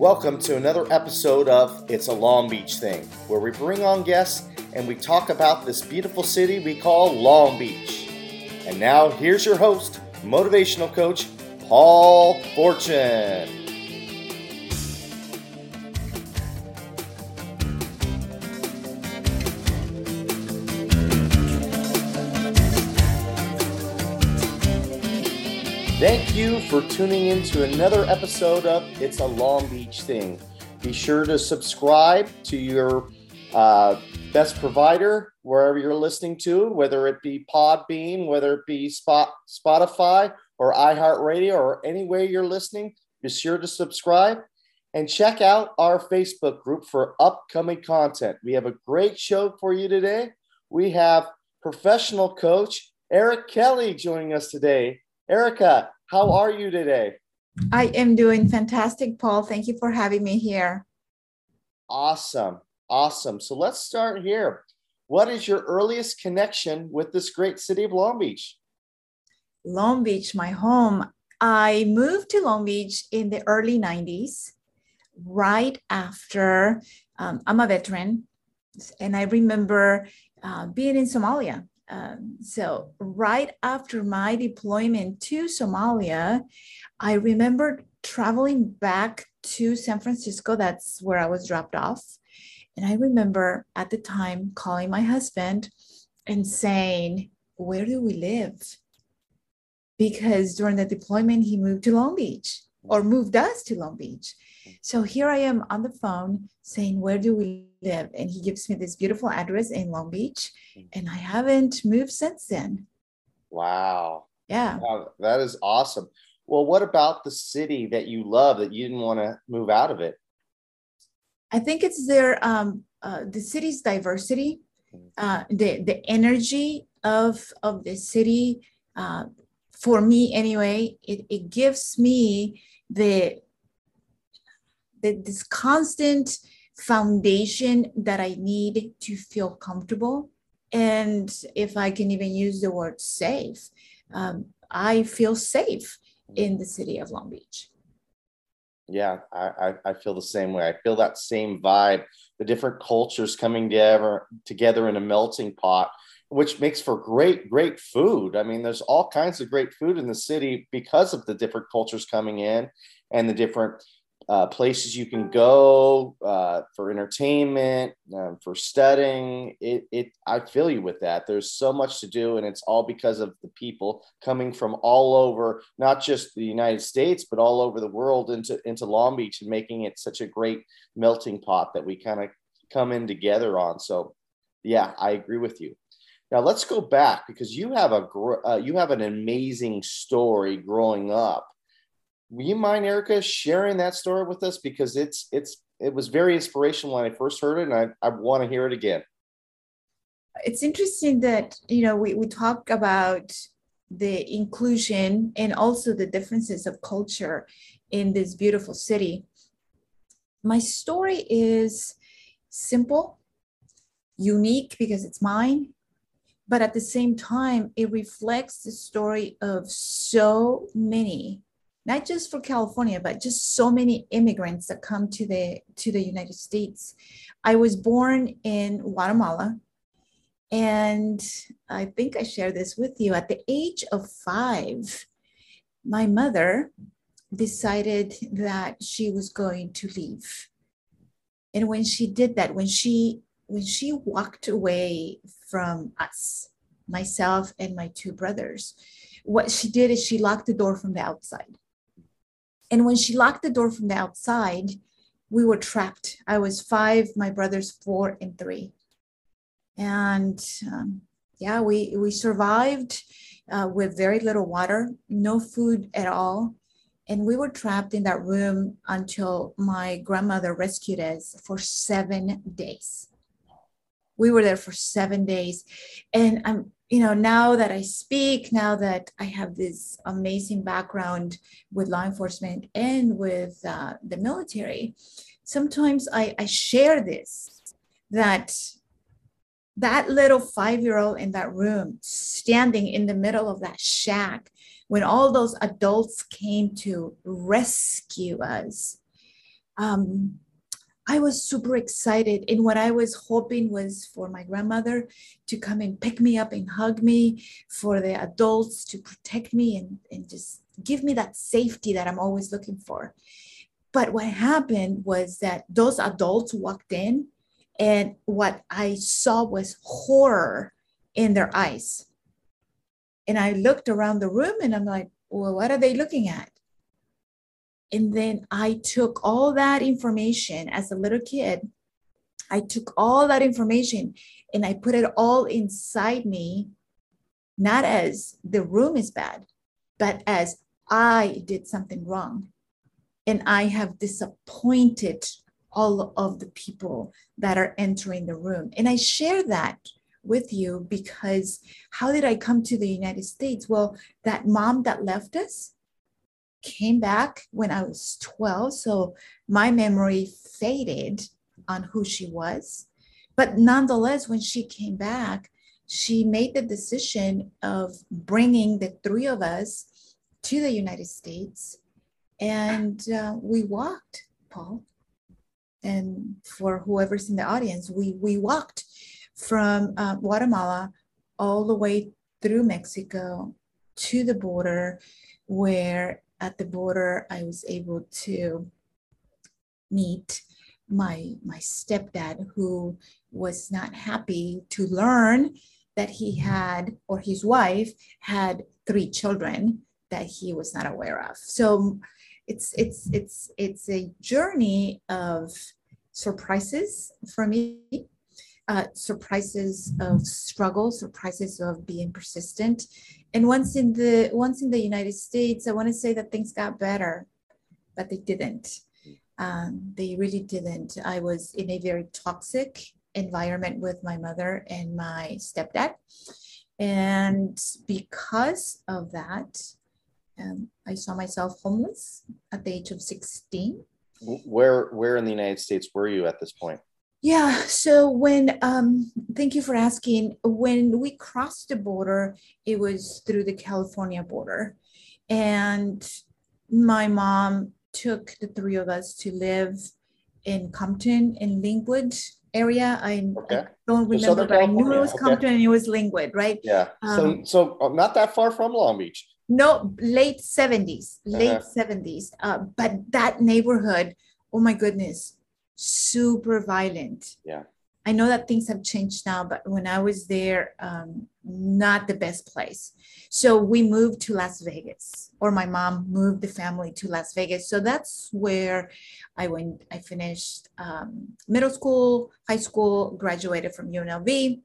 Welcome to another episode of It's a Long Beach Thing, where we bring on guests and we talk about this beautiful city we call Long Beach. And now, here's your host, motivational coach, Paul Fortune. You for tuning in to another episode of It's a Long Beach Thing. Be sure to subscribe to your uh, best provider wherever you're listening to, whether it be Podbean, whether it be Spot, Spotify or iHeartRadio or any way you're listening. Be sure to subscribe and check out our Facebook group for upcoming content. We have a great show for you today. We have professional coach Ericka Kelly joining us today. Ericka, how are you today? I am doing fantastic, Paul. Thank you for having me here. Awesome. Awesome. So let's start here. What is your earliest connection with this great city of Long Beach? Long Beach, my home. I moved to Long Beach in the early 90s, right after um, I'm a veteran. And I remember uh, being in Somalia um, so right after my deployment to Somalia, I remember traveling back to San Francisco. That's where I was dropped off. And I remember at the time calling my husband and saying, Where do we live? Because during the deployment, he moved to Long Beach or moved us to Long Beach. So here I am on the phone saying, Where do we live? And he gives me this beautiful address in Long Beach. Mm. And I haven't moved since then. Wow. Yeah. Wow, that is awesome. Well, what about the city that you love that you didn't want to move out of it? I think it's their um, uh, the city's diversity, mm. uh, the the energy of of the city. Uh, for me, anyway, it, it gives me the the, this constant foundation that I need to feel comfortable. And if I can even use the word safe, um, I feel safe in the city of Long Beach. Yeah, I, I, feel the same way. I feel that same vibe. The different cultures coming together together in a melting pot, which makes for great, great food. I mean, there's all kinds of great food in the city because of the different cultures coming in and the different uh, places you can go uh, for entertainment, um, for studying. It, it, I feel you with that. There's so much to do, and it's all because of the people coming from all over, not just the United States, but all over the world into into Long Beach and making it such a great melting pot that we kind of come in together on. So, yeah, I agree with you. Now let's go back because you have a uh, you have an amazing story growing up. Will you mind ericka sharing that story with us? Because it's it's it was very inspirational when i first heard it and i, I want to hear it again. It's interesting that you know we, we talk about the inclusion and also the differences of culture in this beautiful city. My story is simple unique because it's mine but at the same time it reflects the story of so many not just for California, but just so many immigrants that come to the to the United States. I was born in Guatemala, and I think I shared this with you. At the age of five, my mother decided that she was going to leave. And when she did that, when she when she walked away from us, myself and my two brothers, what she did is she locked the door from the outside and when she locked the door from the outside, we were trapped. I was five, my brother's four and three. And um, yeah, we, we survived uh, with very little water, no food at all. And we were trapped in that room until my grandmother rescued us for seven days. We were there for seven days. And I'm you know, now that I speak, now that I have this amazing background with law enforcement and with uh, the military, sometimes I, I share this that that little five year old in that room standing in the middle of that shack when all those adults came to rescue us um, I was super excited. And what I was hoping was for my grandmother to come and pick me up and hug me, for the adults to protect me and, and just give me that safety that I'm always looking for. But what happened was that those adults walked in, and what I saw was horror in their eyes. And I looked around the room and I'm like, well, what are they looking at? And then I took all that information as a little kid. I took all that information and I put it all inside me, not as the room is bad, but as I did something wrong. And I have disappointed all of the people that are entering the room. And I share that with you because how did I come to the United States? Well, that mom that left us, came back when I was 12. So my memory faded on who she was. But nonetheless, when she came back, she made the decision of bringing the three of us to the United States. And uh, we walked, Paul. And for whoever's in the audience, we, we walked from uh, Guatemala all the way through Mexico to the border where at the border, I was able to meet my my stepdad who was not happy to learn that he had or his wife had three children that he was not aware of. So it's it's it's it's a journey of surprises for me uh, surprises of struggle surprises of being persistent and once in the once in the United States, I want to say that things got better, but they didn't. Um, they really didn't. I was in a very toxic environment with my mother and my stepdad, and because of that, um, I saw myself homeless at the age of sixteen. Where where in the United States were you at this point? Yeah. So when, um, thank you for asking. When we crossed the border, it was through the California border. And my mom took the three of us to live in Compton in Lynwood area. I, okay. I don't remember, but I knew it was okay. Compton and it was Lynwood, right? Yeah. Um, so, so uh, not that far from Long Beach. No, late 70s, late uh-huh. 70s. Uh, but that neighborhood, oh my goodness, super violent. Yeah. I know that things have changed now, but when I was there, um, not the best place. So we moved to Las Vegas, or my mom moved the family to Las Vegas. So that's where I went. I finished um, middle school, high school, graduated from UNLV,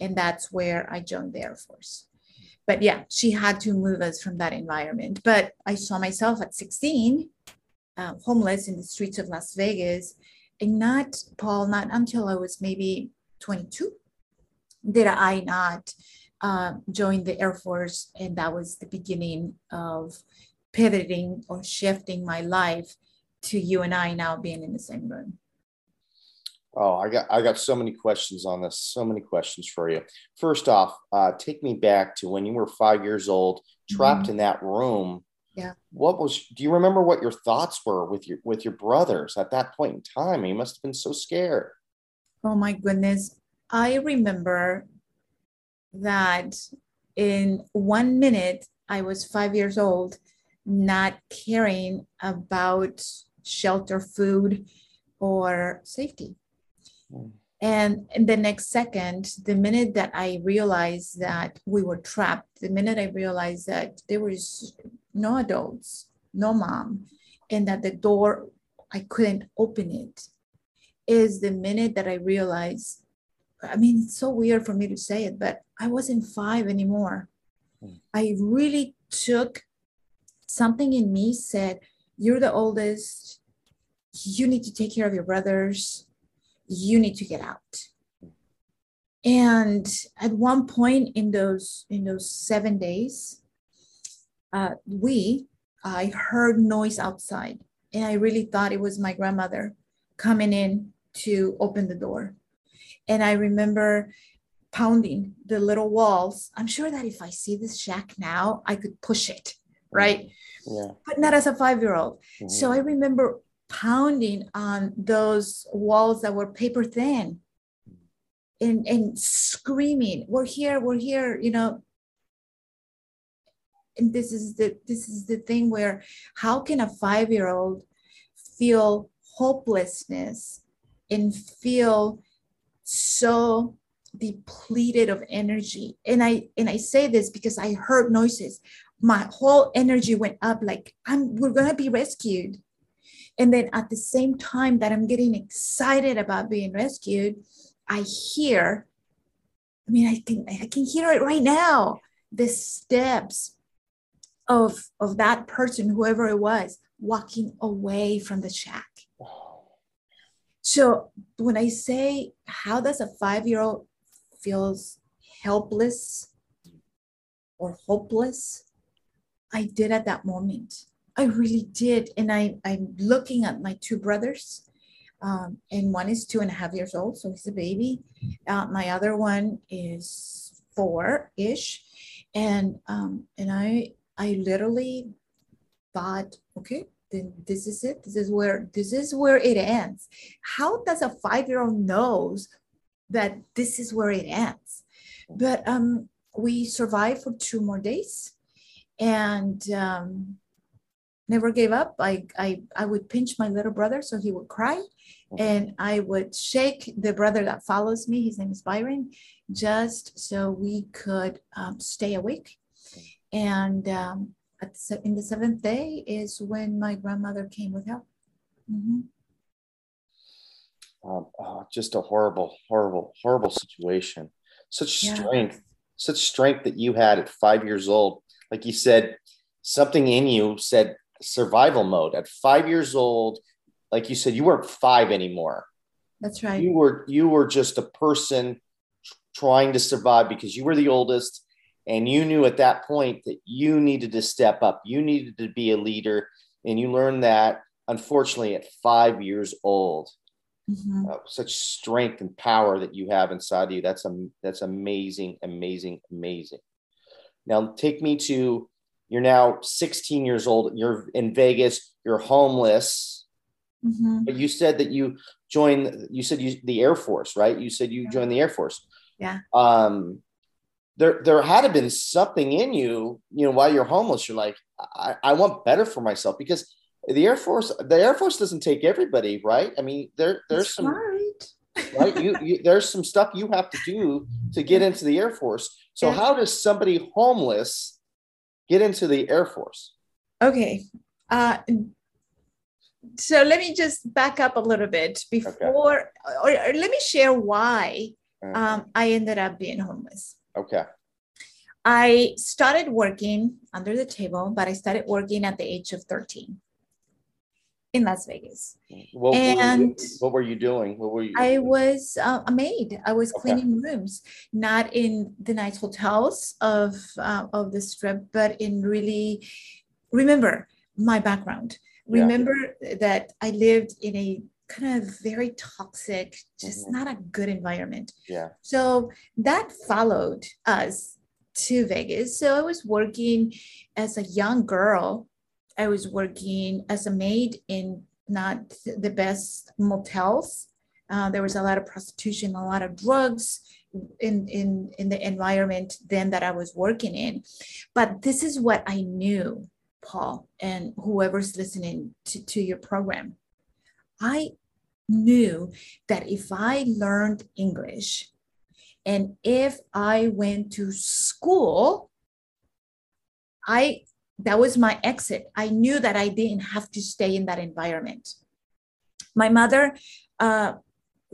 and that's where I joined the Air Force. But yeah, she had to move us from that environment. But I saw myself at 16, uh, homeless in the streets of Las Vegas and not, Paul, not until I was maybe 22 did I not uh, join the Air Force. And that was the beginning of pivoting or shifting my life to you and I now being in the same room. Oh, I got I got so many questions on this. So many questions for you. First off, uh, take me back to when you were five years old, trapped mm-hmm. in that room yeah. What was do you remember what your thoughts were with your with your brothers at that point in time? You must have been so scared. Oh my goodness. I remember that in one minute i was five years old not caring about shelter food or safety. Mm. And in the next second, the minute that I realized that we were trapped, the minute I realized that there was no adults, no mom, and that the door, I couldn't open it, is the minute that I realized. I mean, it's so weird for me to say it, but I wasn't five anymore. Hmm. I really took something in me said, You're the oldest. You need to take care of your brothers. You need to get out. And at one point in those in those seven days, uh, we, I heard noise outside, and I really thought it was my grandmother coming in to open the door. And I remember pounding the little walls. I'm sure that if I see this shack now, I could push it, right? Yeah. But not as a five year old. Mm-hmm. So I remember pounding on those walls that were paper thin and, and screaming, we're here, we're here, you know. And this is the this is the thing where how can a five-year-old feel hopelessness and feel so depleted of energy? And i and i say this because i heard noises. My whole energy went up like i'm we're to be rescued. And then at the same time that i'm getting excited about being rescued i hear i mean i can i can hear it right now. The steps of of that person whoever it was walking away from the shack. So when i say how does a five year old feels helpless or hopeless? I did at that moment. I really did. And i i'm looking at my two brothers um, and one is two and a half years old so he's a baby. Uh, my other one is four ish and um, and i i literally thought okay then this is it. This is where this is where it ends. How does a five year old knows that this is where it ends? But um we survived for two more days and um never gave up. I, I i would pinch my little brother so he would cry and i would shake the brother that follows me. His name is byron just so we could um, stay awake and um, at the, in the seventh day is when my grandmother came with help. Mm-hmm. Um, oh, just a horrible, horrible, horrible situation. Such yeah. strength, such strength that you had at five years old. Like you said, something in you said survival mode. At five years old, like you said, you weren't five anymore. That's right. You were you were just a person trying to survive because you were the oldest and you knew at that point that you needed to step up, you needed to be a leader. And you learned that, unfortunately, at five years old. Mm-hmm. Uh, such strength and power that you have inside of you. That's a, that's amazing, amazing, amazing. Now take me to you're now 16 years old. You're in Vegas. You're homeless. Mm-hmm. But you said that you joined. You said you the Air Force, right? You said you joined the Air Force. Yeah. Um, there there had to been something in you, you know, while you're homeless, you're like, I, I want better for myself because the Air Force, the Air Force doesn't take everybody, right? I mean, there there's That's some right. right? You, you there's some stuff you have to do to get into the Air Force. So yeah. how does somebody homeless get into the Air Force? Okay. Uh, so let me just back up a little bit before, okay. or, or, let me share why uh-huh. um, I ended up being homeless. Okay. I started working under the table, but I started working at the age of 13 in Las Vegas. What, and what were, you, what were you doing? What were you? I was uh, a maid. I was cleaning okay. rooms, not in the nice hotels of uh, of the strip, but in really. Remember my background. Remember yeah. that I lived in a kind of very toxic, just mm-hmm. not a good environment. Yeah. So that followed us to Vegas. So I was working as a young girl. I was working as a maid in not the best motels. Uh, there was a lot of prostitution, a lot of drugs in, in, in the environment then that I was working in. But this is what I knew, Paul, and whoever's listening to, to your program. I knew that if I learned English and if I went to school, I that was my exit. I knew that I didn't have to stay in that environment. My mother uh,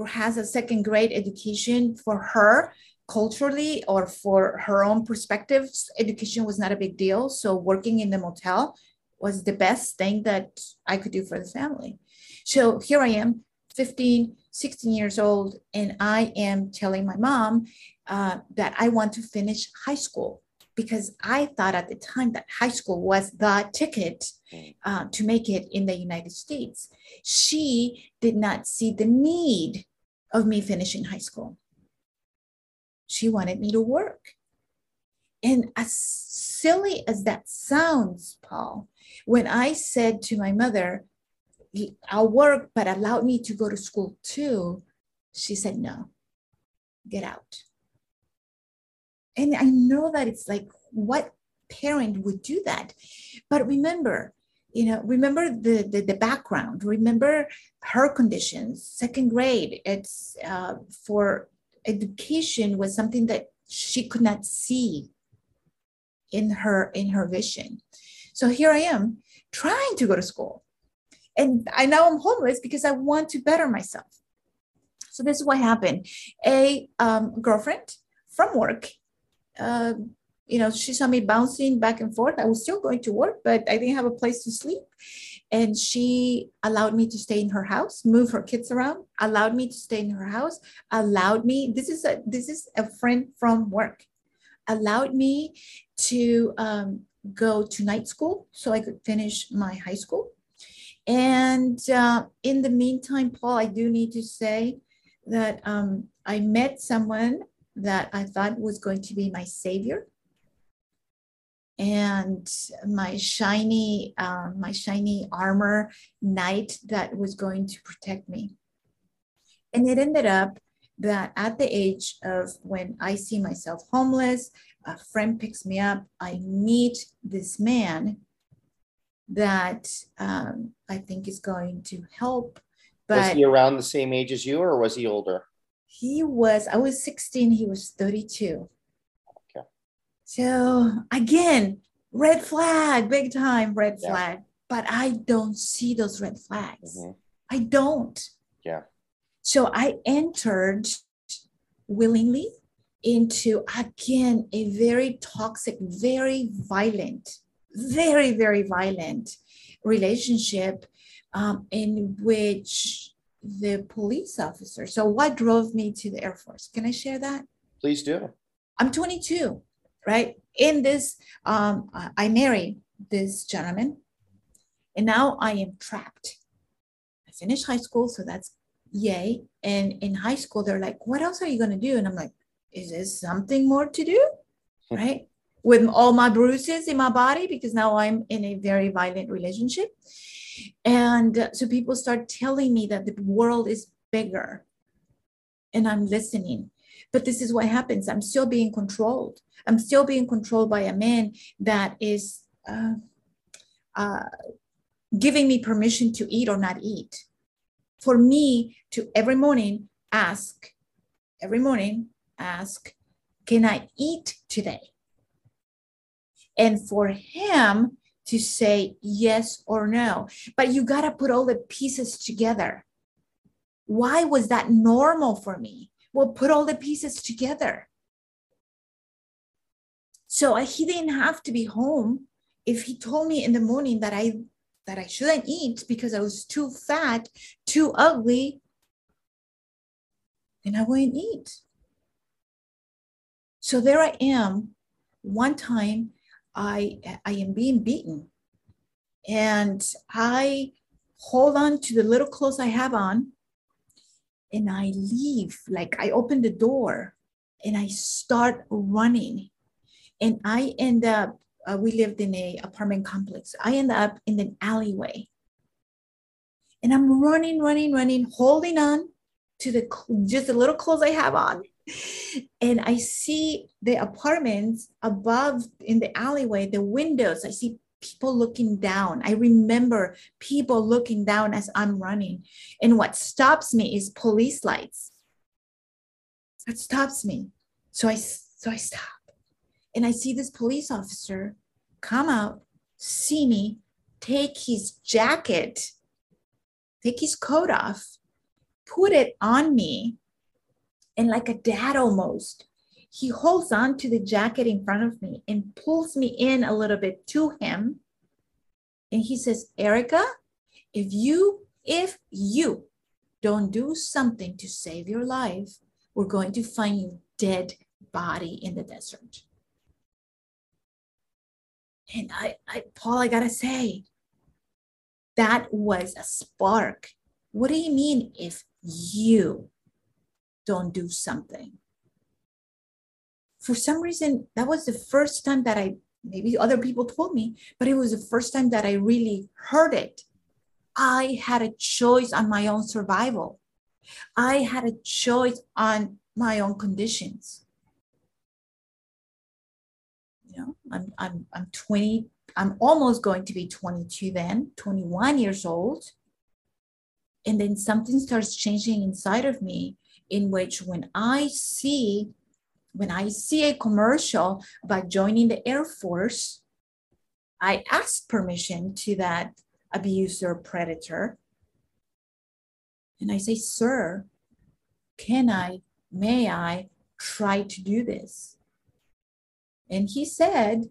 has a second grade education for her culturally or for her own perspectives. Education was not a big deal. So working in the motel was the best thing that I could do for the family. So here I am, 15, 16 years old, and I am telling my mom uh, that I want to finish high school because I thought at the time that high school was the ticket uh, to make it in the United States. She did not see the need of me finishing high school. She wanted me to work. And as silly as that sounds, Paul, when I said to my mother, I'll work, but allow me to go to school too. She said, no, get out. And I know that it's like, what parent would do that? But remember, you know, remember the, the, the background, remember her conditions, second grade, it's uh, for education was something that she could not see in her in her vision. So here I am trying to go to school. And I now I'm homeless because I want to better myself. So this is what happened. A um, girlfriend from work, uh, you know, she saw me bouncing back and forth. I was still going to work, but I didn't have a place to sleep. And she allowed me to stay in her house, move her kids around, allowed me to stay in her house, allowed me, this is a this is a friend from work, allowed me to um, go to night school so I could finish my high school. And uh, in the meantime, Paul, I do need to say that um, I met someone that I thought was going to be my savior. And my shiny, uh, my shiny armor knight that was going to protect me. And it ended up that at the age of when I see myself homeless, a friend picks me up, I meet this man that um, I think is going to help. But was he around the same age as you, or was he older? He was. I was 16. He was 32. Okay. So again, red flag, big time red yeah. flag. But I don't see those red flags. Mm-hmm. I don't. Yeah. So I entered willingly into again a very toxic, very violent, very, very violent relationship um, in which the police officer. So, what drove me to the Air Force? Can I share that? Please do. I'm 22, right? In this, um, I married this gentleman, and now I am trapped. I finished high school, so that's yay. And in high school, they're like, What else are you going to do? And I'm like, Is there something more to do? right? With all my bruises in my body, because now I'm in a very violent relationship. And so people start telling me that the world is bigger and I'm listening. But this is what happens. I'm still being controlled. I'm still being controlled by a man that is uh, uh, giving me permission to eat or not eat. For me to every morning ask, every morning ask, can I eat today? And for him to say yes or no. But you got to put all the pieces together. Why was that normal for me? Well, put all the pieces together. So he didn't have to be home if he told me in the morning that I that I shouldn't eat because I was too fat, too ugly, then I wouldn't eat. So there I am. One time I, I am being beaten. And I hold on to the little clothes I have on and I leave. Like I open the door and I start running. And I end up, uh, we lived in a apartment complex. I end up in an alleyway. And I'm running, running, running, holding on to the just the little clothes I have on and I see the apartments above in the alleyway, the windows. I see people looking down. I remember people looking down as I'm running. And what stops me is police lights. That stops me. So I so I stop. And I see this police officer come out, see me, take his jacket, take his coat off, put it on me, and like a dad almost. He holds on to the jacket in front of me and pulls me in a little bit to him. And he says, Ericka, if you, if you don't do something to save your life, we're going to find you dead body in the desert. And I, I Paul, I gotta say, that was a spark. What do you mean if you don't do something. For some reason, that was the first time that I, maybe other people told me, but it was the first time that I really heard it. I had a choice on my own survival. I had a choice on my own conditions. You know, I'm I'm I'm 20, I'm almost going to be 22 then, 21 years old. And then something starts changing inside of me in which when I see when I see a commercial about joining the Air Force, I ask permission to that abuser predator. And I say, Sir, can I, may I try to do this? And he said,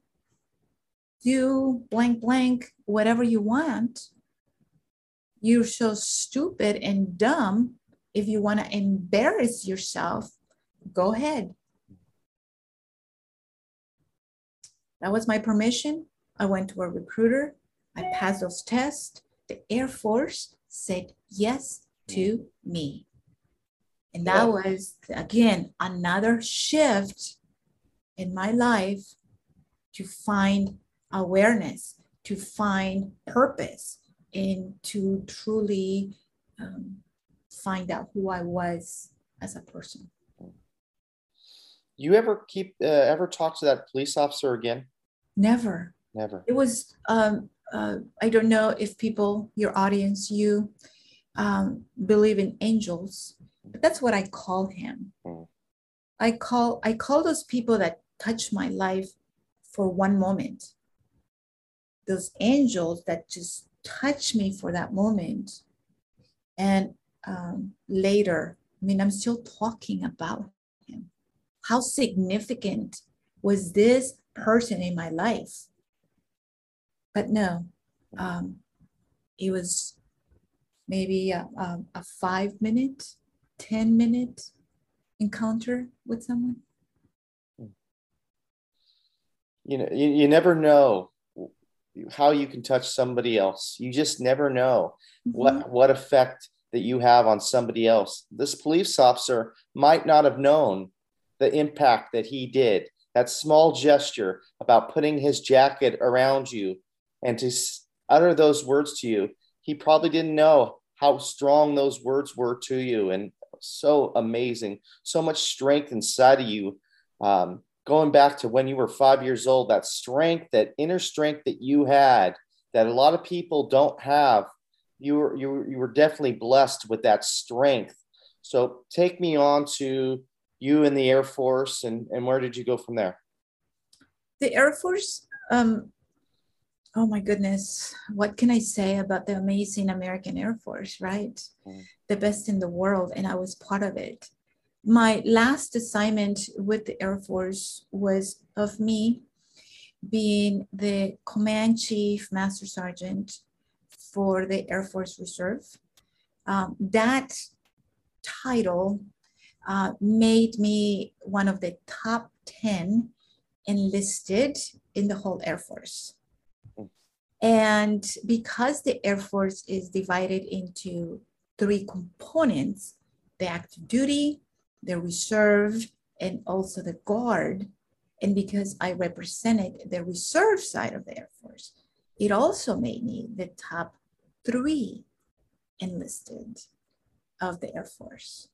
Do blank, blank, whatever you want. You're so stupid and dumb. If you want to embarrass yourself, go ahead. That was my permission. I went to a recruiter. I passed those tests. The Air Force said yes to me. And that was, again, another shift in my life to find awareness, to find purpose, and to truly um, find out who I was as a person. You ever keep uh, ever talk to that police officer again? Never. Never. It was. Um, uh, I don't know if people, your audience, you um, believe in angels, but that's what I call him. Mm. I call I call those people that touch my life for one moment. Those angels that just touch me for that moment, and um, later, I mean, I'm still talking about him. how significant was this person in my life? But no, um, it was maybe a, a, a five minute, 10 minute encounter with someone. You know, you, you never know how you can touch somebody else. You just never know mm-hmm. what, what effect that you have on somebody else. This police officer might not have known the impact that he did. That small gesture about putting his jacket around you and to utter those words to you, he probably didn't know how strong those words were to you and so amazing, so much strength inside of you. Um, going back to when you were five years old, that strength, that inner strength that you had, that a lot of people don't have. You were you were, you were definitely blessed with that strength. So take me on to you in the Air Force, and, and where did you go from there? The Air Force, um, oh my goodness, what can I say about the amazing American Air Force, right? Mm. The best in the world, and I was part of it. My last assignment with the Air Force was of me being the command chief master sergeant for the Air Force Reserve. Um, that title uh, made me one of the top 10 enlisted in the whole Air Force. And because the Air Force is divided into three components the active duty, the reserve, and also the guard. And because I represented the reserve side of the Air Force, it also made me the top three enlisted of the Air Force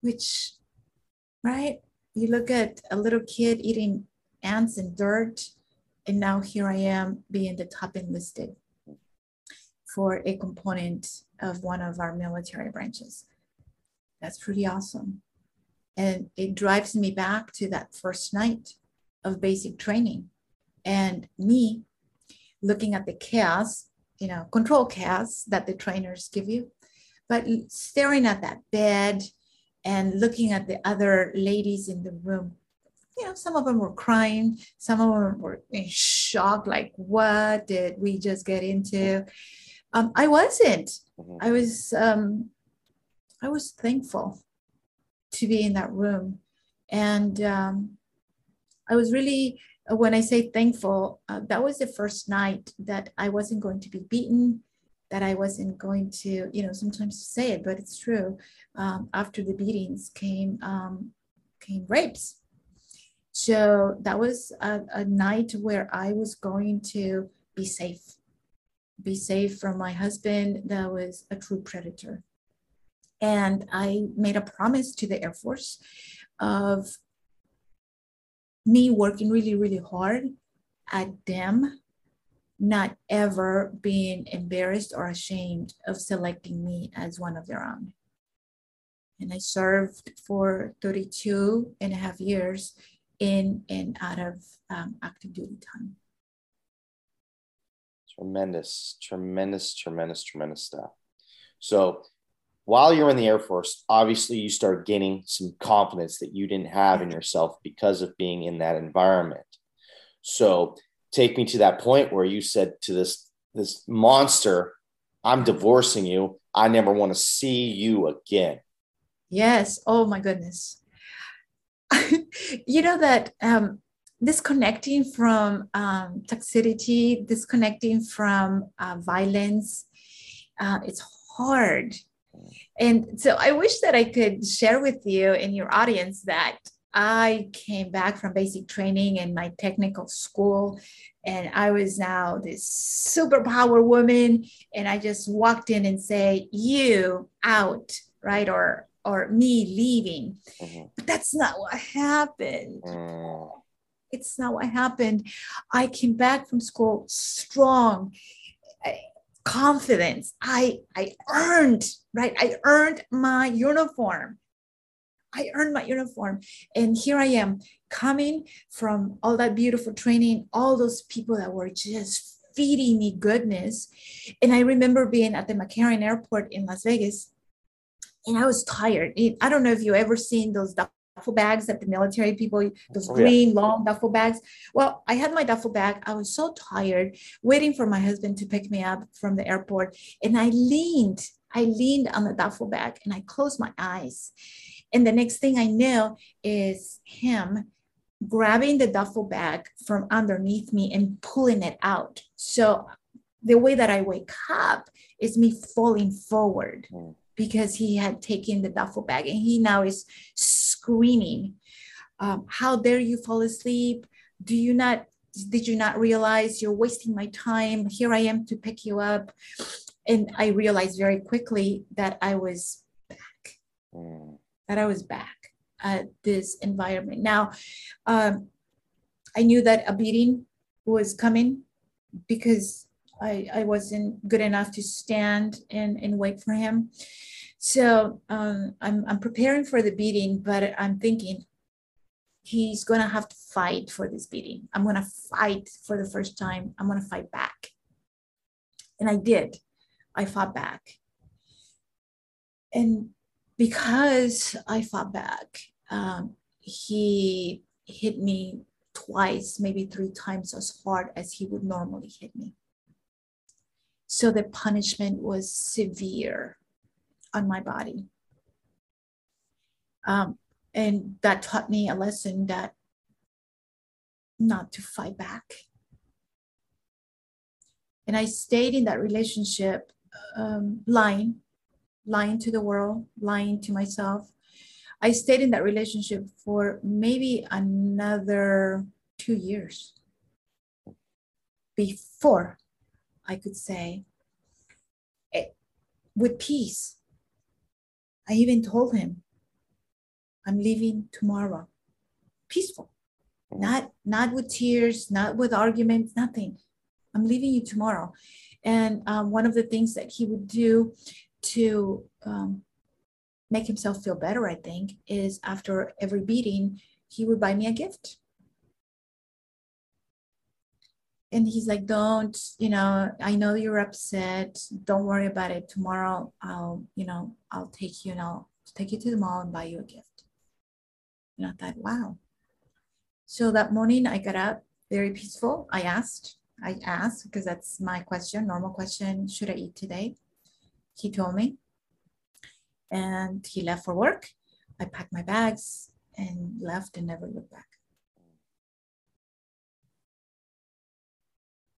which, right? You look at a little kid eating ants and dirt, and now here I am being the top enlisted for a component of one of our military branches. That's pretty awesome. And it drives me back to that first night of basic training and me looking at the chaos, you know, control chaos that the trainers give you, but staring at that bed and looking at the other ladies in the room you know some of them were crying some of them were in shock like what did we just get into? Um, i wasn't. Mm-hmm. i was um, i was thankful to be in that room. And um, i was really when i say thankful uh, that was the first night that i wasn't going to be beaten that I wasn't going to, you know, sometimes say it, but it's true. Um, after the beatings came um, came rapes. So that was a, a night where I was going to be safe. be safe from my husband that was a true predator. And I made a promise to the Air Force of me working really, really hard at them not ever being embarrassed or ashamed of selecting me as one of their own. And I served for 32 and a half years in and out of um, active duty time. Tremendous, tremendous, tremendous, tremendous stuff. So while you're in the Air Force, obviously you start gaining some confidence that you didn't have in yourself because of being in that environment. So take me to that point where you said to this this monster, I'm divorcing you. I never want to see you again. Yes. Oh my goodness. you know that um, disconnecting from um, toxicity, disconnecting from uh, violence, uh, it's hard. And so I wish that I could share with you and your audience that I came back from basic training in my technical school and I was now this superpower woman and I just walked in and say you out right? Or or me leaving. Mm-hmm. but that's not what happened. Mm. it's not what happened. I came back from school strong confidence I I earned right I earned my uniform I earned my uniform. And here I am coming from all that beautiful training, all those people that were just feeding me goodness. And I remember being at the McCarran Airport in Las Vegas, and I was tired. I don't know if you ever seen those duffel bags that the military people, those oh, green yeah. long duffel bags. Well, I had my duffel bag. I was so tired waiting for my husband to pick me up from the airport. And I leaned, I leaned on the duffel bag and I closed my eyes. And the next thing I know is him grabbing the duffel bag from underneath me and pulling it out. So the way that I wake up is me falling forward mm. because he had taken the duffel bag and he now is screaming, um, How dare you fall asleep? Do you not? Did you not realize you're wasting my time? Here I am to pick you up. And I realized very quickly that I was back. That I was back at this environment. Now, um, I knew that a beating was coming because I, I wasn't good enough to stand and, and wait for him. So um, I'm, I'm preparing for the beating, but I'm thinking he's going to have to fight for this beating. I'm going to fight for the first time. I'm going to fight back. And I did. I fought back. And because I fought back, um, he hit me twice, maybe three times as hard as he would normally hit me. So the punishment was severe on my body. Um, and that taught me a lesson that not to fight back. And I stayed in that relationship um, lying lying to the world, lying to myself. I stayed in that relationship for maybe another two years before I could say, it, eh, with peace. I even told him, I'm leaving tomorrow. Peaceful. Not not with tears, not with arguments, nothing. I'm leaving you tomorrow. And um, one of the things that he would do to um, make himself feel better, I think, is after every beating, he would buy me a gift. And he's like, don't, you know, I know you're upset. Don't worry about it. Tomorrow I'll, you know, I'll take you and I'll take you to the mall and buy you a gift. And I thought, wow. So that morning I got up very peaceful. I asked, I asked because that's my question, normal question, should I eat today? he told me. And he left for work. I packed my bags and left and never looked back.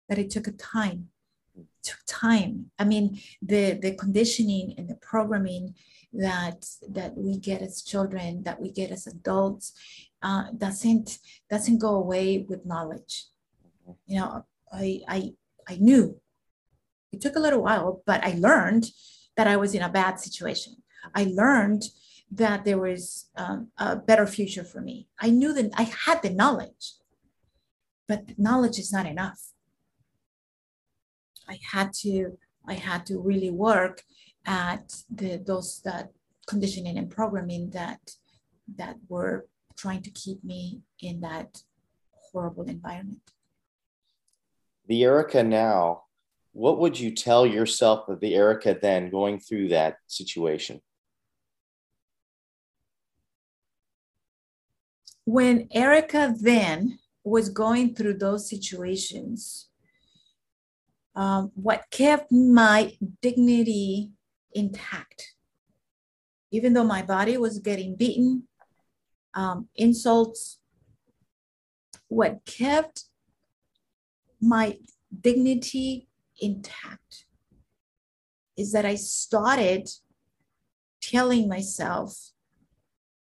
But it took a time. It took time. I mean, the the conditioning and the programming that that we get as children, that we get as adults, uh, doesn't doesn't go away with knowledge. You know, I I I knew It took a little while, but I learned that I was in a bad situation. I learned that there was um, a better future for me. I knew that I had the knowledge, but knowledge is not enough. I had to I had to really work at the those that conditioning and programming that that were trying to keep me in that horrible environment. The Ericka now, what would you tell yourself of the Ericka then going through that situation? When Ericka then was going through those situations, um, what kept my dignity intact, even though my body was getting beaten, um, insults, what kept my dignity intact is that I started telling myself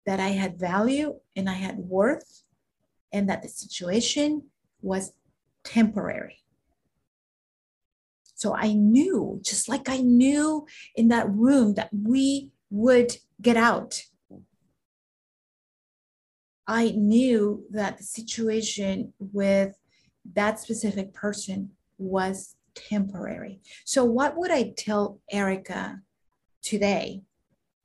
that I had value and I had worth and that the situation was temporary. So I knew, just like I knew in that room, that we would get out. I knew that the situation with that specific person was temporary. So, what would I tell Ericka today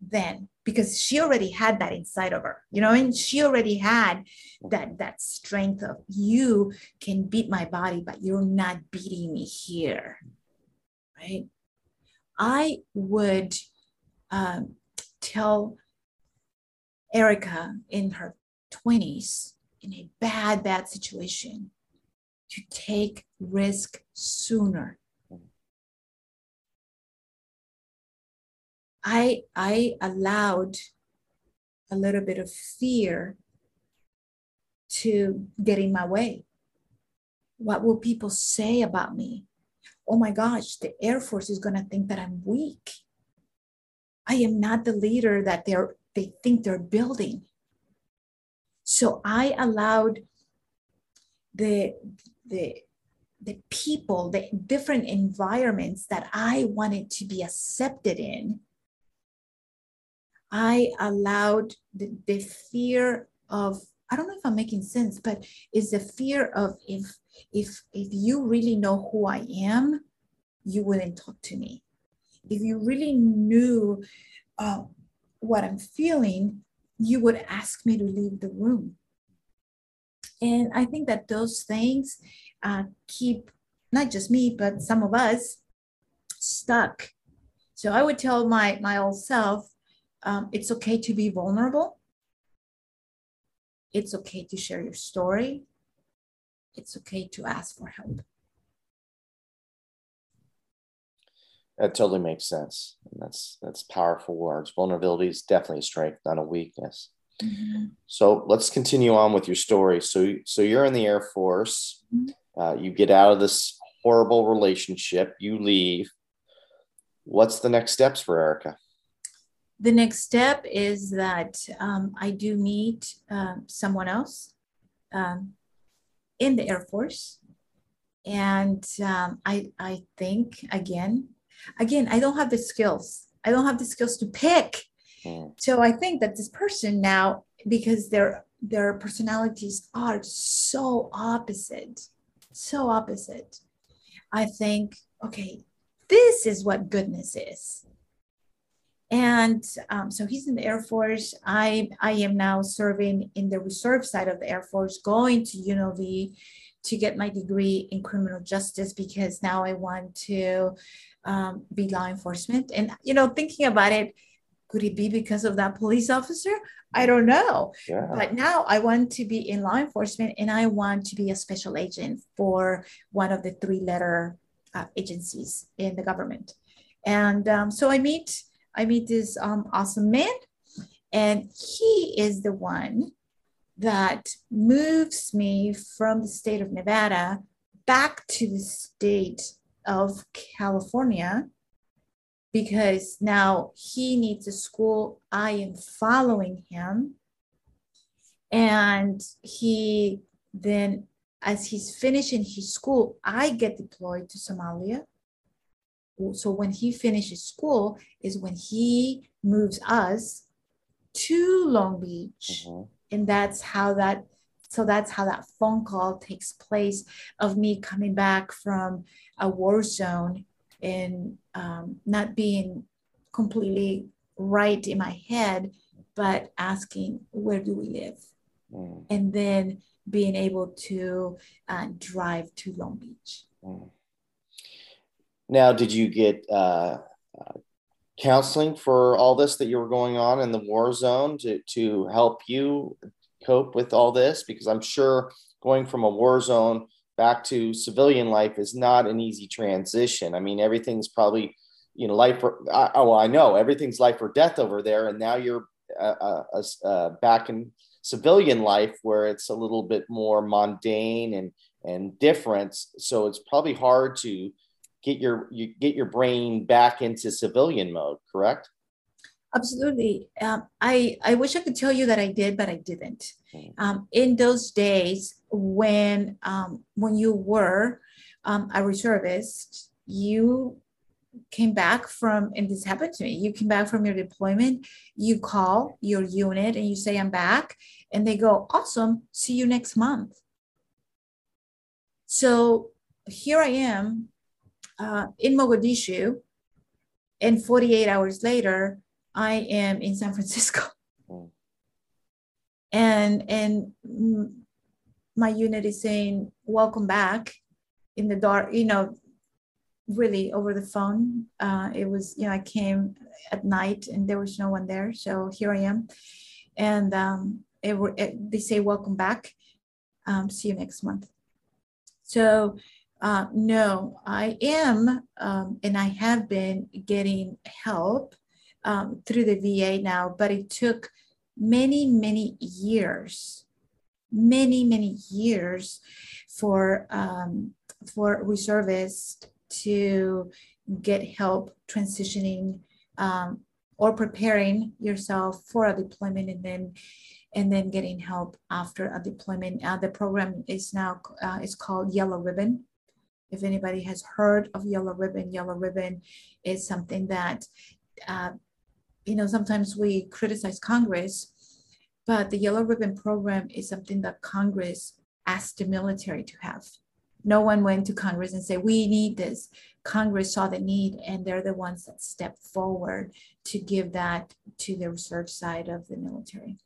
then? Because she already had that inside of her, you know, and she already had that that strength of you can beat my body, but you're not beating me here, right? I would um, tell Ericka in her 20s in a bad, bad situation to take risk sooner. I, I allowed a little bit of fear to get in my way. What will people say about me? Oh my gosh, the Air Force is going to think that I'm weak. I am not the leader that they're they think they're building. So I allowed the the the people, the different environments that I wanted to be accepted in, I allowed the, the fear of, I don't know if I'm making sense, but is the fear of if if if you really know who I am, you wouldn't talk to me. If you really knew uh, what I'm feeling, you would ask me to leave the room. And I think that those things uh, keep not just me, but some of us stuck. So I would tell my, my old self, um, it's okay to be vulnerable. It's okay to share your story. It's okay to ask for help. That totally makes sense. And that's that's powerful words. Vulnerability is definitely a strength, not a weakness. Mm-hmm. So let's continue on with your story. So so you're in the Air Force. Mm-hmm. Uh, you get out of this horrible relationship. You leave. What's the next steps for Ericka? The next step is that um, I do meet uh, someone else um, in the Air Force, and um, I I think again again, I don't have the skills. I don't have the skills to pick. Mm. So I think that this person now, because their their personalities are so opposite, so opposite. I think, okay, this is what goodness is. And um, so he's in the Air Force. I I am now serving in the reserve side of the Air Force, going to UNLV to get my degree in criminal justice because now I want to um, be law enforcement. And, you know, thinking about it, could it be because of that police officer? I don't know. Yeah. But now I want to be in law enforcement and I want to be a special agent for one of the three letter uh, agencies in the government. And um, so I meet, I meet this um, awesome man and he is the one that moves me from the state of Nevada back to the state of California because now he needs a school. I am following him. And he then, as he's finishing his school, I get deployed to Somalia. So when he finishes school is when he moves us to Long Beach. Mm-hmm. And that's how that so that's how that phone call takes place of me coming back from a war zone and um, not being completely right in my head, but asking, where do we live? Mm. And then being able to uh, drive to Long Beach. Mm. Now, did you get uh, uh, counseling for all this that you were going on in the war zone to, to help you cope with all this? Because I'm sure going from a war zone back to civilian life is not an easy transition. I mean, everything's probably, you know, life. For, I, oh, I know everything's life or death over there, and now you're uh, uh, uh, back in civilian life where it's a little bit more mundane and and different. So it's probably hard to get your you get your brain back into civilian mode correct? Absolutely. Um, i i wish i could tell you that i did but i didn't. Hmm. um, in those days when um, when you were um, a reservist you came back from and this happened to me you came back from your deployment you call your unit and you say i'm back and they go awesome. See you next month. So here i am uh, in Mogadishu, and 48 hours later, I am in San Francisco. Mm. And and my unit is saying, "Welcome back." In the dark, you know, really over the phone. Uh, it was, you know, I came at night and there was no one there, so here I am. And um, it, it, they say, "Welcome back." Um, see you next month. So uh, no, I am, um, and I have been getting help um, through the VA now, but it took many, many years, many, many years for um, for reservists to get help transitioning um, or preparing yourself for a deployment and then and then getting help after a deployment. Uh, the program is now uh, is called Yellow Ribbon if anybody has heard of Yellow Ribbon, Yellow Ribbon is something that, uh, you know, sometimes we criticize Congress, but the Yellow Ribbon program is something that Congress asked the military to have. No one went to Congress and said, we need this. Congress saw the need, and they're the ones that stepped forward to give that to the research side of the military.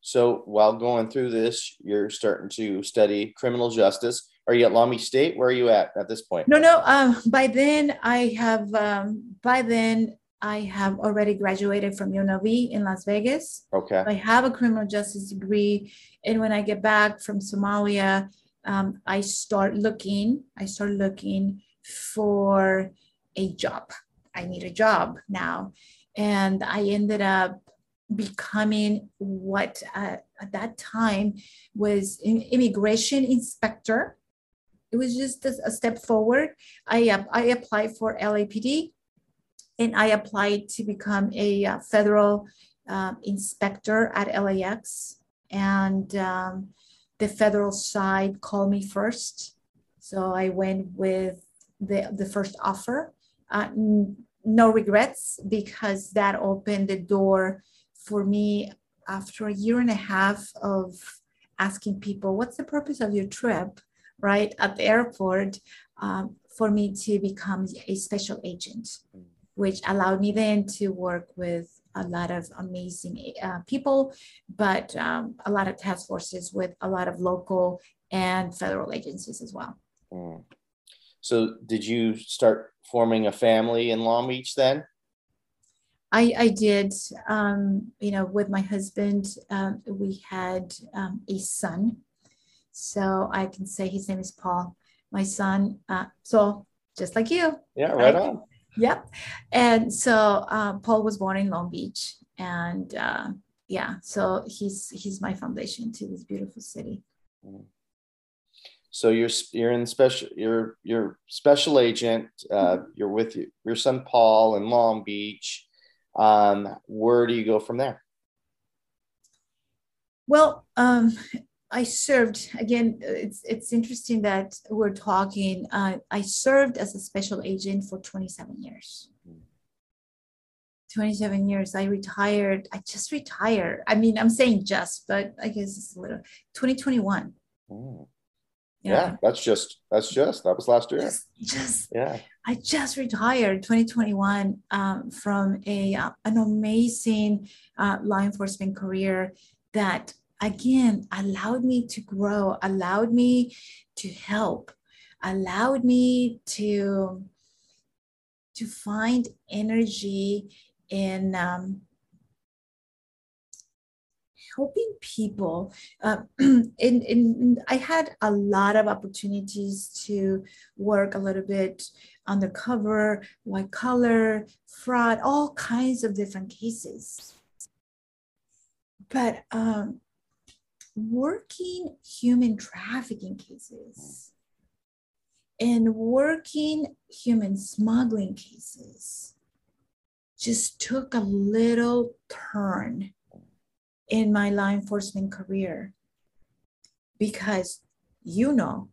So while going through this, you're starting to study criminal justice. Are you at Long Beach State? Where are you at at this point? No, no. Um, by then, I have. Um, by then, I have already graduated from UNLV in Las Vegas. Okay. I have a criminal justice degree, and when I get back from Somalia, um, I start looking. I start looking for a job. I need a job now, and I ended up becoming what uh, at that time was an immigration inspector it was just a, step forward. I, uh, I applied for LAPD and I applied to become a uh, federal uh, inspector at LAX. And um, the federal side called me first. So I went with the, the first offer. Uh, no regrets because that opened the door for me after a year and a half of asking people, What's the purpose of your trip? Right at the airport um, for me to become a special agent, which allowed me then to work with a lot of amazing uh, people, but um, a lot of task forces with a lot of local and federal agencies as well. Mm. So, did you start forming a family in Long Beach then? I, I did, um, you know, with my husband, um, we had um, a son so I can say his name is Paul, my son. Uh, so just like you. Yeah, right, right? on. Yep. And so uh, Paul was born in Long Beach, and uh, yeah, so he's he's my foundation to this beautiful city. So you're you're in special you're you're special agent. Uh, mm-hmm. You're with you, your son Paul in Long Beach. Um, where do you go from there? Well, um, I served again. It's it's interesting that we're talking. Uh, I served as a special agent for 27 years. 27 years. I retired. I just retired. I mean, I'm saying just, but I guess it's a little 2021. Mm. Yeah. yeah. that's just that's just that was last year. Just, just yeah. I just retired 2021 um, from a uh, an amazing uh, law enforcement career that again allowed me to grow, allowed me to help, allowed me to to find energy in um, helping people. Uh, in, in, I had a lot of opportunities to work a little bit undercover, white collar, fraud, all kinds of different cases. But um, working human trafficking cases and working human smuggling cases just took a little turn in my law enforcement career because you know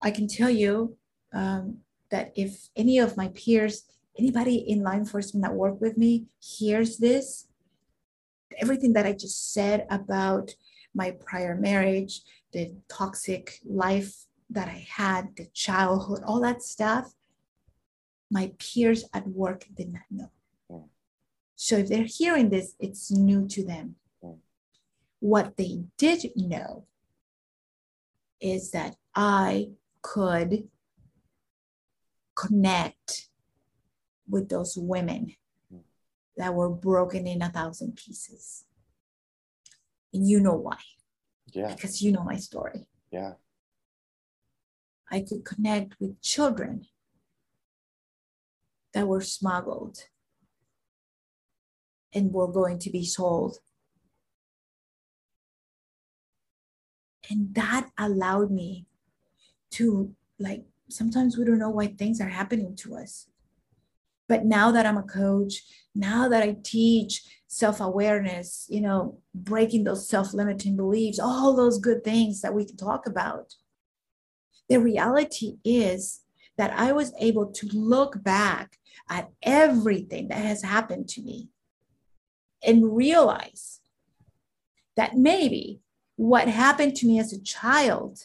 i can tell you um, that if any of my peers anybody in law enforcement that work with me hears this everything that I just said about my prior marriage, the toxic life that I had, the childhood, all that stuff, my peers at work did not know. Mm. So if they're hearing this, it's new to them. Mm. What they did know is that I could connect with those women that were broken in a thousand pieces. And you know why. Yeah. Because you know my story. Yeah. I could connect with children that were smuggled and were going to be sold. And that allowed me to, like, sometimes we don't know why things are happening to us. But now that I'm a coach, now that I teach self awareness, you know, breaking those self limiting beliefs, all those good things that we can talk about, the reality is that I was able to look back at everything that has happened to me and realize that maybe what happened to me as a child,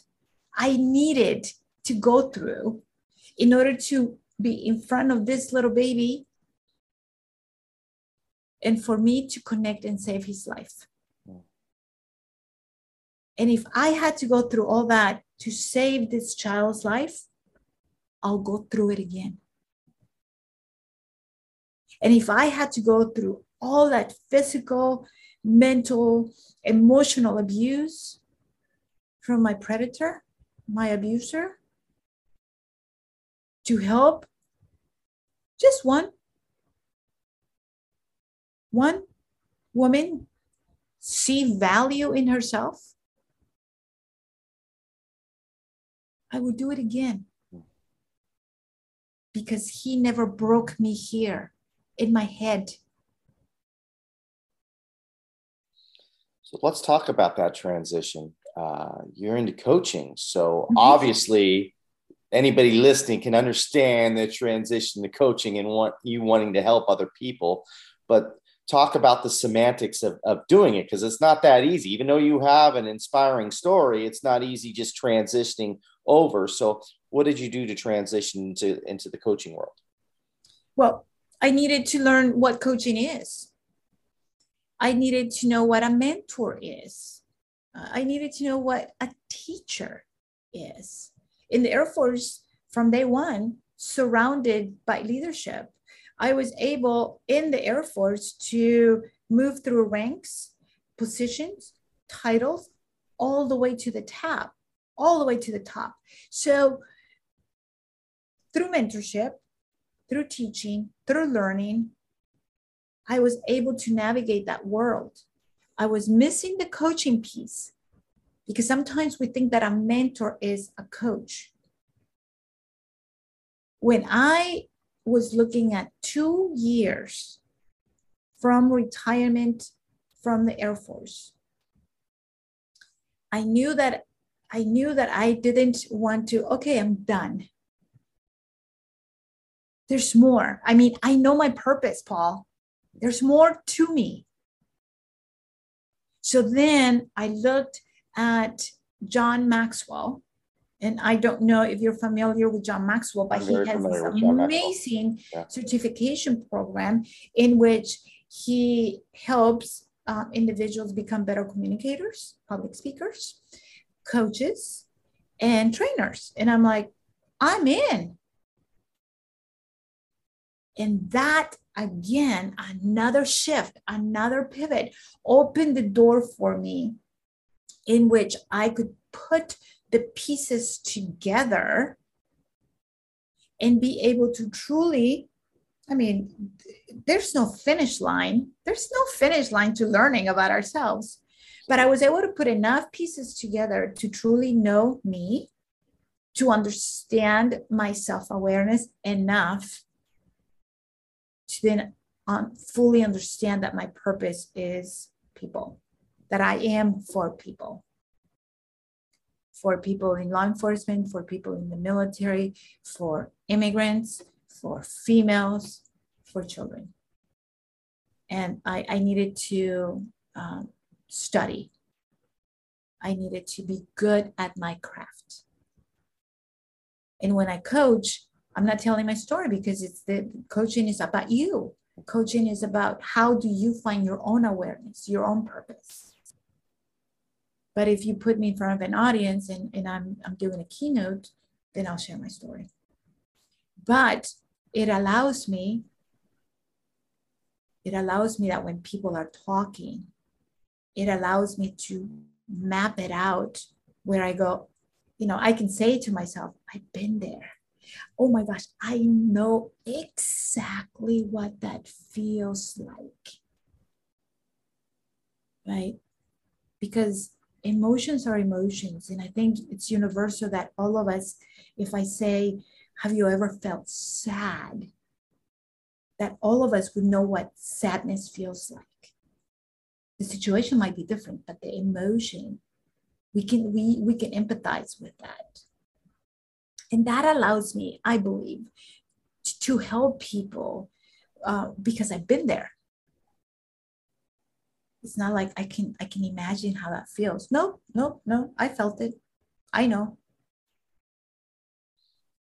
I needed to go through in order to be in front of this little baby and for me to connect and save his life. And if I had to go through all that to save this child's life, I'll go through it again. And if I had to go through all that physical, mental, emotional abuse from my predator, my abuser, to help just one one woman see value in herself i would do it again. Because he never broke me here in my head. So let's talk about that transition. Uh, you're into coaching. So mm-hmm. obviously anybody listening can understand the transition to coaching and want you wanting to help other people. But talk about the semantics of, of doing it because it's not that easy. Even though you have an inspiring story it's not easy just transitioning over. So what did you do to transition into into the coaching world? Well i needed to learn what coaching is. I needed to know what a mentor is. Uh, I needed to know what a teacher is in the Air Force from day one, surrounded by leadership. I was able in the Air Force to move through ranks, positions, titles, all the way to the top, all the way to the top. So, through mentorship, through teaching, through learning, I was able to navigate that world. I was missing the coaching piece because sometimes we think that a mentor is a coach. When I was looking at two years from retirement from the Air Force, I knew that I knew that I didn't want to, okay, I'm done. There's more. I mean, I know my purpose, Paul. There's more to me. So then I looked at John Maxwell. And I don't know if you're familiar with John Maxwell, but he has this amazing yeah. certification program in which he helps uh, individuals become better communicators, public speakers, coaches, and trainers. And I'm like, I'm in. And that again, another shift, another pivot opened the door for me in which I could put the pieces together and be able to truly I mean, there's no finish line. There's no finish line to learning about ourselves. But I was able to put enough pieces together to truly know me, to understand my self awareness enough to then um, fully understand that my purpose is people, that I am for people, for people in law enforcement, for people in the military, for immigrants, for females, for children. And I, I needed to um, study. I needed to be good at my craft. And when I coach, I'm not telling my story because it's the coaching is about you. Coaching is about how do you find your own awareness, your own purpose. But if you put me in front of an audience and, and I'm, I'm doing a keynote, then I'll share my story. But it allows me, it allows me that when people are talking, it allows me to map it out where I go, you know, I can say to myself, I've been there oh my gosh, I know exactly what that feels like. Right? Because emotions are emotions. And I think it's universal that all of us, if I say, have you ever felt sad? That all of us would know what sadness feels like. The situation might be different, but the emotion, we can we we can empathize with that. And that allows me, I believe, to help people uh, because I've been there. It's not like I can I can imagine how that feels. No, no, no. I felt it. I know.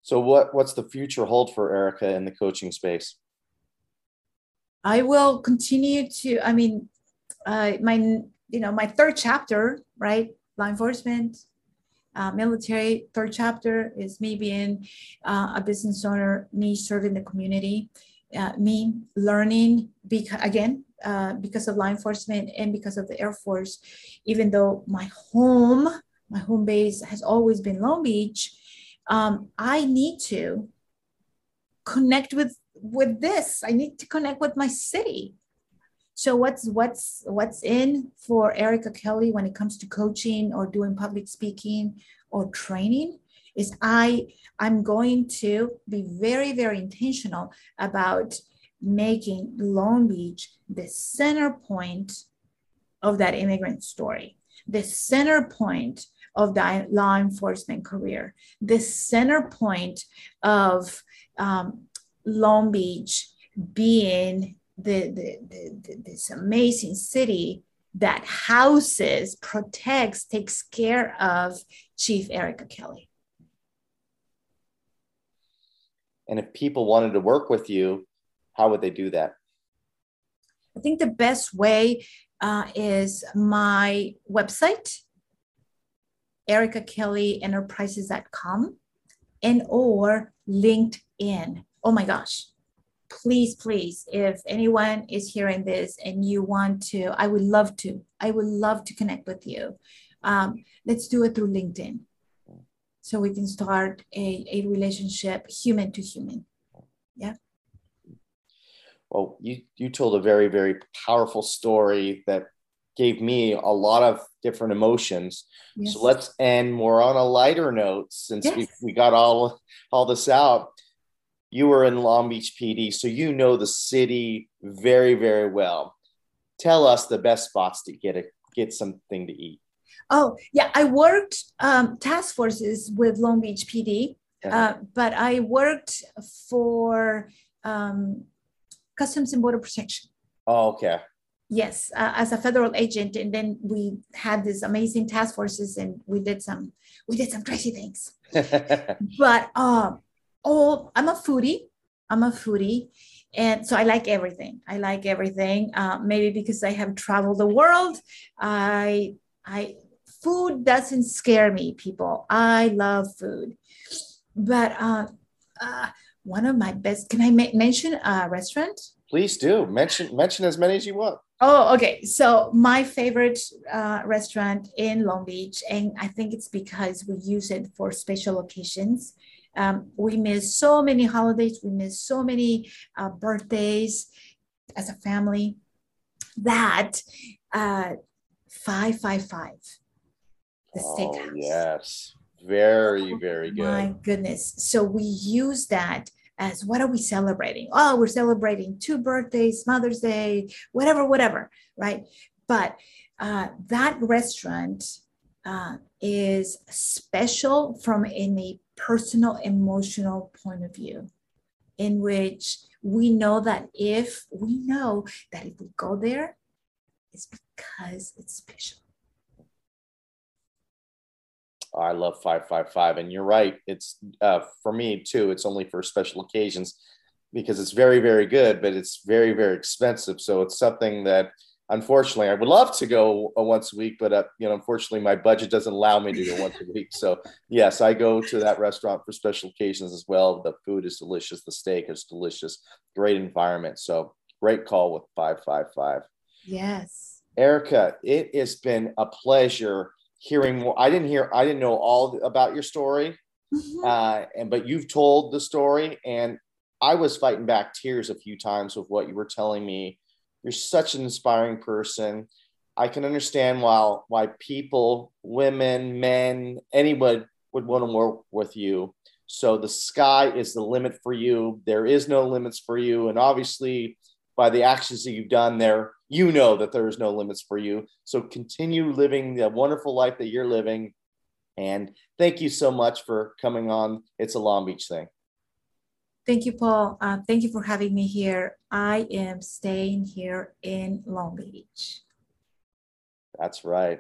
So what what's the future hold for Ericka in the coaching space? I will continue to. I mean, uh, my you know my third chapter, right? Law enforcement, uh, military. Third chapter is me being uh, a business owner, me serving the community, uh, me learning because again uh, because of law enforcement and because of the Air Force. Even though my home, my home base has always been Long Beach, um, I need to connect with with this. I need to connect with my city. So what's what's what's in for Ericka Kelly when it comes to coaching or doing public speaking or training is I I'm going to be very very intentional about making Long Beach the center point of that immigrant story, the center point of the law enforcement career, the center point of um, Long Beach being the, the, the, this amazing city that houses, protects, takes care of Chief Ericka Kelly. And if people wanted to work with you, how would they do that? I think the best way uh, is my website, ericakellyenterprises.com and or LinkedIn. Oh my gosh, please, please, if anyone is hearing this and you want to, I would love to, I would love to connect with you. Um, let's do it through LinkedIn so we can start a, a relationship human to human. Yeah. Well, you, you told a very, very powerful story that gave me a lot of different emotions. Yes. So let's end more on a lighter note since yes. we, we got all all this out you were in Long Beach PD, so you know the city very, very well. Tell us the best spots to get a, get something to eat. Oh, yeah. I worked um, task forces with Long Beach PD, uh, but I worked for um, Customs and Border Protection. Oh, okay. Yes, uh, as a federal agent, and then we had these amazing task forces, and we did some we did some crazy things. but um, oh, I'm a foodie. I'm a foodie, and so I like everything. I like everything. Uh, maybe because I have traveled the world, I I food doesn't scare me. People, I love food, but uh, uh, one of my best. Can I ma- mention a restaurant? Please do mention mention as many as you want. Oh, okay. So my favorite uh, restaurant in Long Beach, and I think it's because we use it for special occasions. Um, we miss so many holidays. We miss so many uh, birthdays as a family. That uh, five five five, the Oh, steakhouse. yes. Very, very good. My goodness. So we use that as what are we celebrating? Oh, we're celebrating two birthdays, Mother's Day, whatever, whatever, right? But uh, that restaurant uh, is special from in a personal, emotional point of view, in which we know that if we know that if we go there, it's because it's special. I love 555. And you're right. It's uh, for me too. It's only for special occasions because it's very, very good, but it's very, very expensive. So it's something that unfortunately I would love to go uh, once a week, but uh, you know, unfortunately my budget doesn't allow me to go once a week. So yes, I go to that restaurant for special occasions as well. The food is delicious. The steak is delicious. Great environment. So great call with 555. Yes. Ericka, it has been a pleasure hearing more. I didn't hear, I didn't know all about your story, Mhm. uh, and but you've told the story, and I was fighting back tears a few times with what you were telling me. You're such an inspiring person. I can understand why why people, women, men, anyone would want to work with you. So the sky is the limit for you. There is no limits for you, and obviously, by the actions that you've done there, you know that there is no limits for you. So continue living the wonderful life that you're living. And thank you so much for coming on. It's a Long Beach thing. Thank you, Paul. Uh, thank you for having me here. I am staying here in Long Beach. That's right.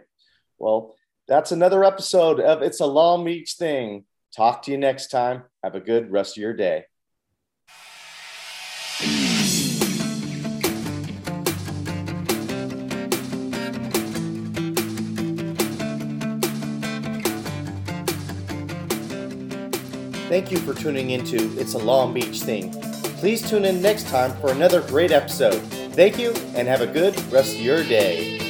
Well, that's another episode of It's a Long Beach thing. Talk to you next time. Have a good rest of your day. Thank you for tuning into It's a Long Beach thing. Please tune in next time for another great episode. Thank you and have a good rest of your day.